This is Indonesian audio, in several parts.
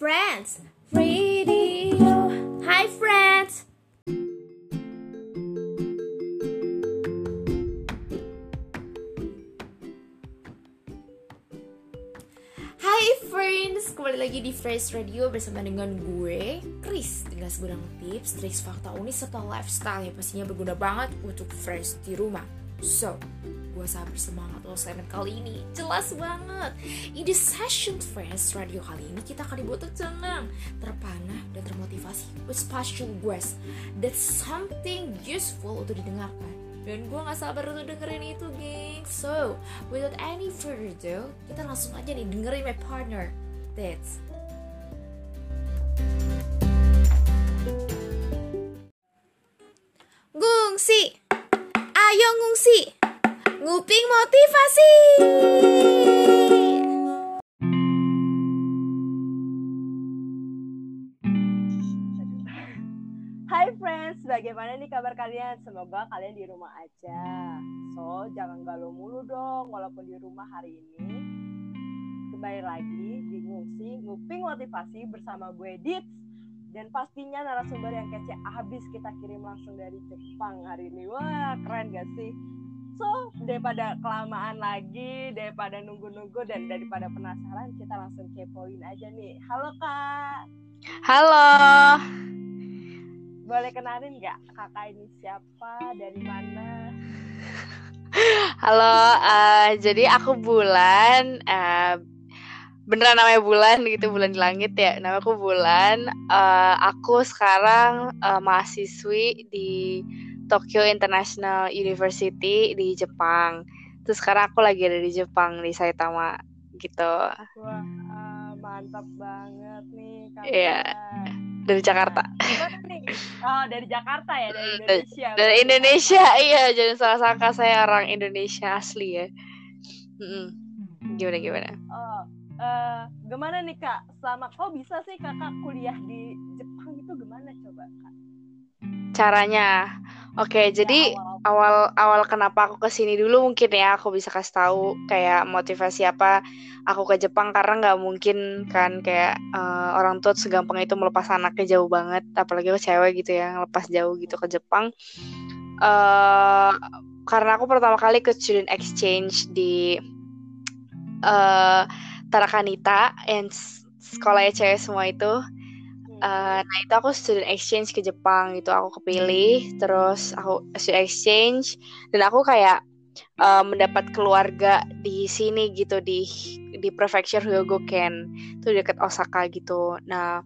Friends Radio. Hi friends. Hai friends, kembali lagi di Fresh Radio bersama dengan gue, Chris Dengan segudang tips, trik, fakta unik, serta lifestyle yang pastinya berguna banget untuk fresh di rumah So, gue sangat bersemangat lo segmen kali ini Jelas banget. In the session Fresh Radio kali ini kita akan dibuat tenang, terpanah, dan termotivasi With special guest That's something useful untuk didengarkan. Dan gue gak sabar untuk dengerin itu geng. So, without any further ado Kita langsung aja nih dengerin my partner. That's motivasi Hai friends, bagaimana nih kabar kalian? Semoga kalian di rumah aja. So, jangan galau mulu dong walaupun di rumah hari ini. Kembali lagi di Ngungsi, Nguping Motivasi bersama gue Dits. Dan pastinya narasumber yang kece abis kita kirim langsung dari Jepang hari ini. Wah, keren gak sih? So, daripada kelamaan lagi, daripada nunggu-nunggu, dan daripada penasaran, kita langsung kepoin aja nih. Halo Kak, Halo, boleh kenalin nggak kakak ini siapa, dari mana? halo. eh, jadi aku Bulan. eh, beneran namanya Bulan gitu, Bulan di langit ya. Nama aku Bulan. Eh, aku sekarang eh, mahasiswi di Tokyo International University di Jepang. Terus sekarang aku lagi ada di Jepang di Saitama gitu. Wah, ah, mantap banget nih kakak. Iya. Dari Jakarta. Oh, dari Jakarta ya, dari Indonesia. Dari Indonesia, iya. Jangan salah sangka saya orang Indonesia asli ya. Gimana gimana? Oh, eh, gimana nih kak? Selama kok bisa sih kakak kuliah di Jepang itu gimana coba kak? caranya. Oke, jadi Ya, awal- awal awal kenapa aku ke sini dulu mungkin ya aku bisa kasih tahu kayak motivasi apa aku ke Jepang karena nggak mungkin kan kayak eh, orang tua segampang itu melepas anaknya jauh banget, apalagi aku cewek gitu ya lepas jauh gitu ke Jepang. eh karena aku pertama kali ke student exchange di eh Tarakanita yang sekolahnya cewek semua itu. Hmm. Eh, nah itu aku student exchange ke Jepang gitu aku kepilih terus aku student exchange dan aku kayak eh, mendapat keluarga di sini gitu di di prefecture Hyogoken itu dekat Osaka gitu nah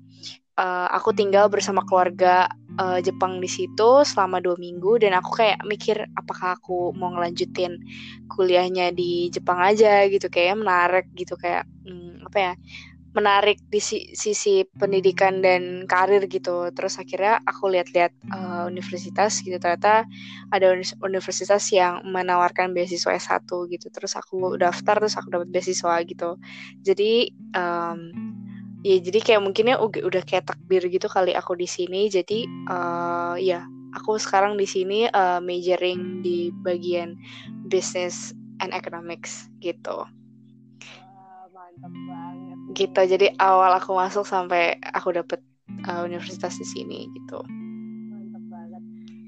eh, aku tinggal bersama keluarga eh, Jepang di situ selama dua minggu dan aku kayak mikir apakah aku mau ngelanjutin kuliahnya di Jepang aja gitu kayak menarik gitu kayak hmm, apa ya menarik di si- sisi pendidikan dan karir gitu. Terus akhirnya aku lihat-lihat uh, universitas gitu ternyata ada uni- universitas yang menawarkan beasiswa S1 gitu. Terus aku daftar terus aku dapat beasiswa gitu. Jadi um, ya jadi kayak mungkinnya udah, kayak takdir gitu kali aku di sini. Jadi uh, ya aku sekarang di sini uh, majoring di bagian business and economics gitu Wah, mantap banget. Gitu jadi awal aku masuk sampai aku dapet uh, universitas di sini gitu Mantap banget.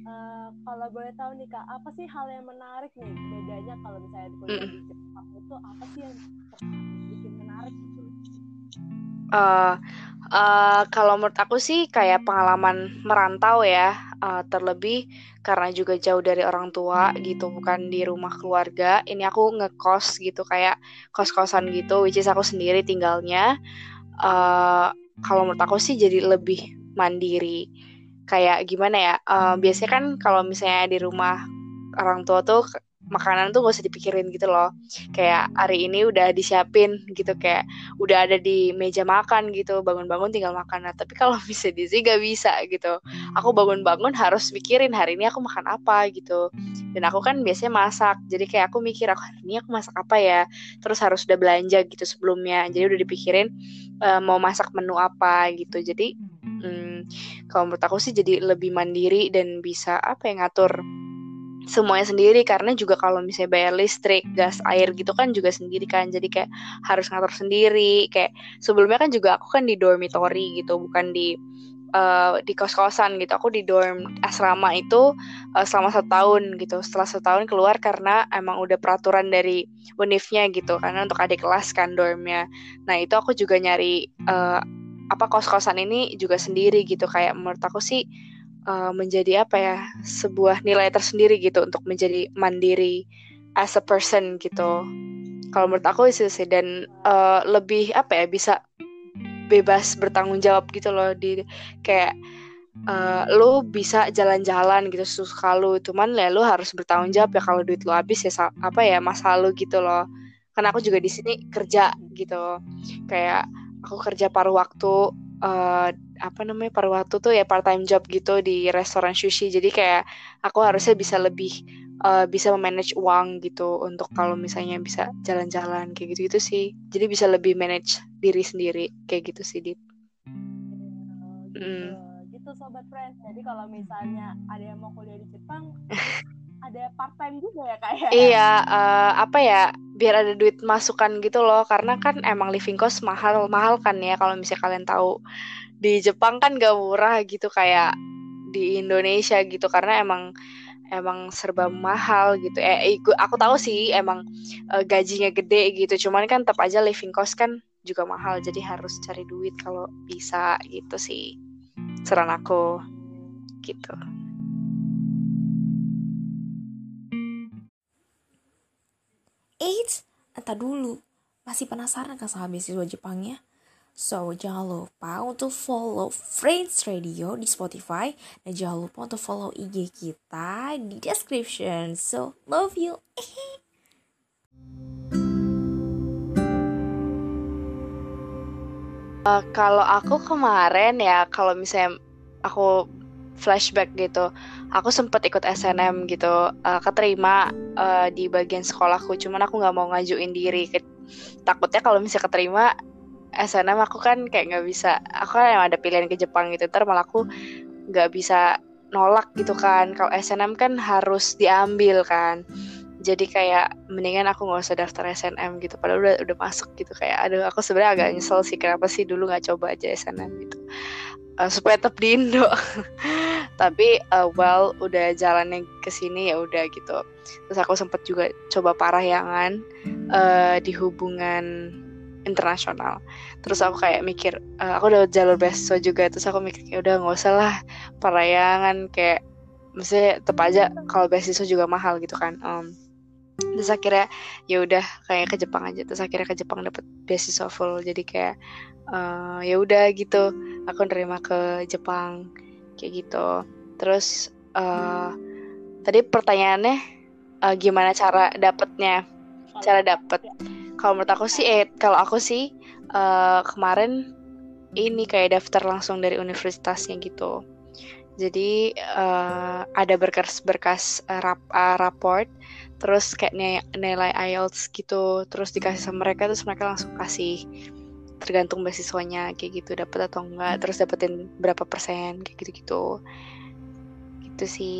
Eh, kalau boleh tahu nih kak, apa sih hal yang menarik nih bedanya kalau misalnya di kuliah di Jepang itu apa sih yang bikin menarik gitu? Eh, eh, kalau menurut aku sih kayak pengalaman merantau ya eh, terlebih karena juga jauh dari orang tua gitu bukan di rumah keluarga. Ini aku ngekos gitu kayak kos-kosan gitu which is aku sendiri tinggalnya. Eh, kalau menurut aku sih jadi lebih mandiri. Kayak gimana ya eh, biasanya kan kalau misalnya di rumah orang tua tuh makanan tuh gak usah dipikirin gitu loh. Kayak hari ini udah disiapin gitu kayak udah ada di meja makan gitu bangun-bangun tinggal makan. Nah tapi kalau bisa di sini gak bisa gitu. Aku bangun-bangun harus mikirin hari ini aku makan apa gitu. Dan aku kan biasanya masak jadi kayak aku mikir aku hari ini aku masak apa ya? Terus harus udah belanja gitu sebelumnya. Jadi udah dipikirin eh, mau masak menu apa gitu. Jadi hmm, kalau menurut aku sih jadi lebih mandiri dan bisa apa ya ngatur semuanya sendiri karena juga kalau misalnya bayar listrik, gas, air gitu kan juga sendiri kan. Jadi kayak harus ngatur sendiri. Kayak sebelumnya kan juga aku kan di dormitory gitu, bukan di uh, di kos-kosan gitu. Aku di dorm asrama itu uh, selama satu tahun gitu. Setelah satu tahun keluar karena emang udah peraturan dari unifnya gitu. Karena untuk adik kelas kan dormnya. Nah itu aku juga nyari uh, apa kos-kosan ini juga sendiri gitu. Kayak menurut aku sih uh, menjadi apa ya sebuah nilai tersendiri gitu untuk menjadi mandiri as a person gitu. Kalau menurut aku itu sih dan uh, lebih apa ya bisa bebas bertanggung jawab gitu loh di kayak uh, lu bisa jalan-jalan gitu suka lu cuman ya lu harus bertanggung jawab ya kalau duit lu habis ya apa ya masa lu gitu loh. Karena aku juga di sini kerja gitu. Kayak aku kerja paruh waktu uh, apa namanya paruh waktu tuh ya part time job gitu di restoran sushi jadi kayak aku harusnya bisa lebih uh, bisa memanage uang gitu untuk kalau misalnya bisa jalan-jalan kayak gitu gitu sih jadi bisa lebih manage diri sendiri kayak gitu sih dit gitu. Mm. gitu sobat friends jadi kalau misalnya ada yang mau kuliah di Jepang ada part time juga ya kayak ya? iya uh, apa ya biar ada duit masukan gitu loh karena kan emang living cost mahal mahal kan ya kalau misalnya kalian tahu di Jepang kan gak murah gitu kayak di Indonesia gitu karena emang emang serba mahal gitu. Eh, aku tahu sih emang uh, gajinya gede gitu. Cuman kan tetap aja living cost kan juga mahal. Jadi harus cari duit kalau bisa gitu sih. Saran aku gitu. Eits, entah dulu. Masih penasaran kan sama beasiswa Jepangnya? So, jangan lupa untuk follow Friends Radio di Spotify dan jangan lupa untuk follow IG kita di description. So, love you. uh, kalau aku kemarin ya, kalau misalnya aku flashback gitu, aku sempet ikut SNM gitu, uh, keterima uh, di bagian sekolahku, cuman aku nggak mau ngajuin diri. Takutnya kalau misalnya keterima SNM aku kan kayak nggak bisa aku kan emang ada pilihan ke Jepang gitu ntar malah aku nggak bisa nolak gitu kan. Kalau SNM kan harus diambil kan. Jadi kayak mendingan aku nggak usah daftar SNM gitu padahal udah udah masuk gitu. Kayak aduh aku sebenarnya agak nyesel sih kenapa sih dulu nggak coba aja SNM gitu. Uh, supaya tetap di Indo. Tapi uh, well udah jalannya ke sini ya udah gitu. Terus aku sempat juga coba parahyangan uh, di hubungan internasional. Terus aku kayak mikir uh, aku udah jalur beasiswa juga terus aku mikir kayak udah nggak usah lah parayangan kayak mesti tetap aja kalau beasiswa juga mahal gitu kan um, terus akhirnya ya udah kayak ke Jepang aja terus akhirnya ke Jepang dapet beasiswa full. Jadi kayak uh, ya udah gitu aku nerima ke Jepang kayak gitu. Terus uh, tadi pertanyaannya uh, gimana cara dapetnya? Cara dapet kalau menurut aku sih eh kalau aku sih uh, kemarin ini kayak daftar langsung dari universitasnya gitu. Jadi uh, ada berkas-berkas uh, rap, uh, raport terus kayak nilai IELTS gitu terus dikasih sama mereka terus mereka langsung kasih tergantung beasiswanya kayak gitu dapat atau enggak terus dapetin berapa persen kayak gitu gitu gitu sih.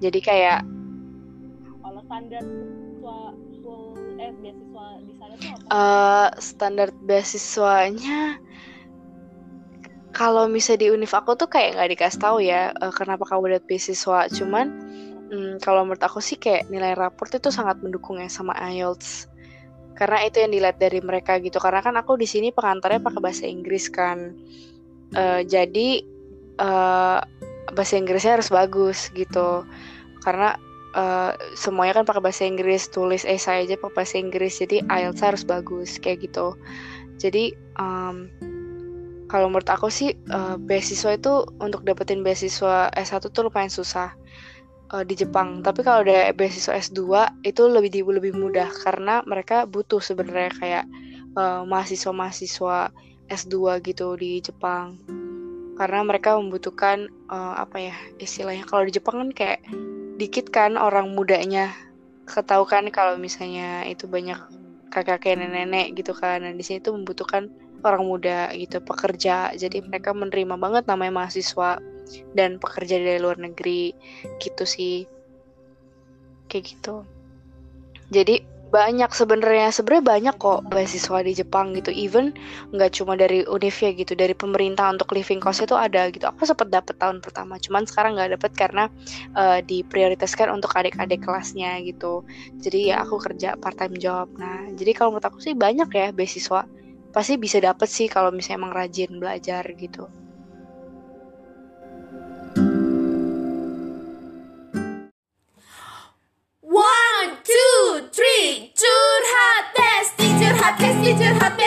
Jadi kayak standar eh beasiswa di sana apa? Uh, standar beasiswanya kalau misalnya di univ aku tuh kayak nggak dikasih tahu ya uh, kenapa kamu dapat beasiswa. Cuman um, kalau menurut aku sih kayak nilai raport itu sangat mendukung ya sama IELTS. Karena itu yang dilihat dari mereka gitu. Karena kan aku di sini pengantarnya pakai bahasa Inggris kan. Uh, jadi uh, bahasa Inggrisnya harus bagus gitu. Karena uh, semuanya kan pakai bahasa Inggris tulis esai aja pakai bahasa Inggris jadi IELTS harus bagus kayak gitu. Jadi um, kalau menurut aku sih uh, beasiswa itu untuk dapetin beasiswa S1 tuh lumayan susah uh, di Jepang. Tapi kalau ada beasiswa S2 itu lebih di, lebih mudah karena mereka butuh sebenarnya kayak uh, mahasiswa-mahasiswa S2 gitu di Jepang. Karena mereka membutuhkan uh, apa ya istilahnya kalau di Jepang kan kayak dikit kan orang mudanya. Ketahu kan kalau misalnya itu banyak kakak nenek-nenek gitu kan. Dan di sini tuh membutuhkan orang muda gitu pekerja. Jadi mereka menerima banget namanya mahasiswa dan pekerja dari luar negeri. Gitu sih. Kayak gitu. Jadi banyak sebenarnya. Sebenarnya banyak kok beasiswa di Jepang gitu. Even nggak cuma dari Univia gitu dari pemerintah untuk living cost itu ada gitu. Aku sempat dapet tahun pertama cuman sekarang nggak dapet karena uh, diprioritaskan untuk adik-adik kelasnya gitu. Jadi ya aku kerja part time job. Nah jadi kalau menurut aku sih banyak ya beasiswa. Pasti bisa dapet sih kalau misalnya emang rajin belajar gitu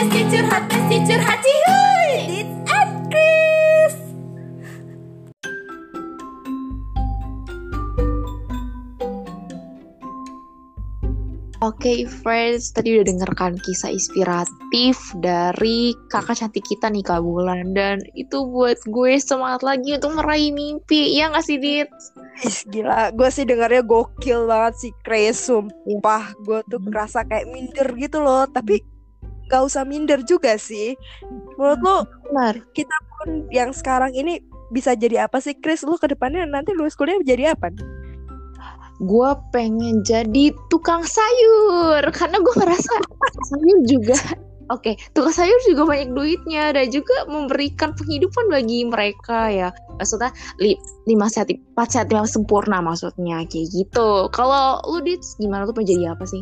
besti, curhat besti, curhat. Cihuy. It's at Chris. Oke okay, friends, tadi udah dengarkan kisah inspiratif dari kakak cantik kita nih Kak Bulan. Dan itu buat gue semangat lagi untuk meraih mimpi, ya gak sih Dit? Ih, gila, gue sih dengarnya gokil banget sih Chris, sumpah Gue tuh ngerasa kayak minder gitu loh, tapi gak usah minder juga sih Menurut lo, Benar. kita pun yang sekarang ini bisa jadi apa sih Chris? Lo ke depannya nanti lulus kuliah jadi apa gue pengen jadi tukang sayur karena gue ngerasa sayur juga Oke, okay, tukang sayur juga banyak duitnya dan juga memberikan penghidupan bagi mereka ya. Maksudnya li, lima sehat, empat sehat yang sempurna maksudnya kayak gitu. Kalau lu dit gimana tuh menjadi apa sih?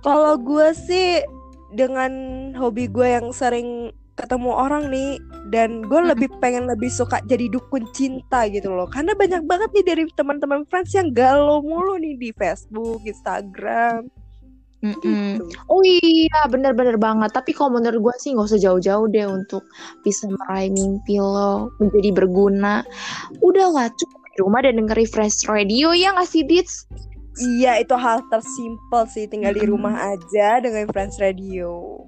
Kalau gue sih dengan hobi gue yang sering ketemu orang nih dan gue lebih pengen lebih suka jadi dukun cinta gitu loh karena banyak banget nih dari teman-teman friends yang galau mulu nih di Facebook, Instagram. Mm -mm. Gitu. Oh iya, bener-bener banget. Tapi kalau menurut gue sih nggak usah jauh-jauh deh untuk bisa meraih mimpi lo menjadi berguna. Udahlah, cukup di rumah dan dengerin Fresh Radio ya nggak sih, Dits? Iya, itu hal tersimpel sih. Tinggal di rumah aja dengan Friends Radio.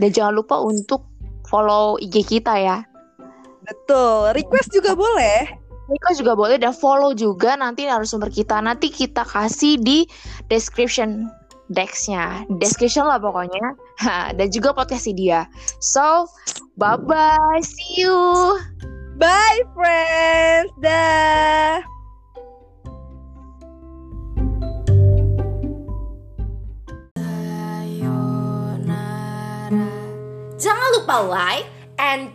Dan jangan lupa untuk follow IG kita ya. Betul, request juga boleh. Request juga boleh dan follow juga nanti narasumber kita. Nanti kita kasih di description Dexnya, description lah pokoknya. Ha, dan juga podcast dia. So, bye bye, see you. Bye friends, dah. Jangan lupa like and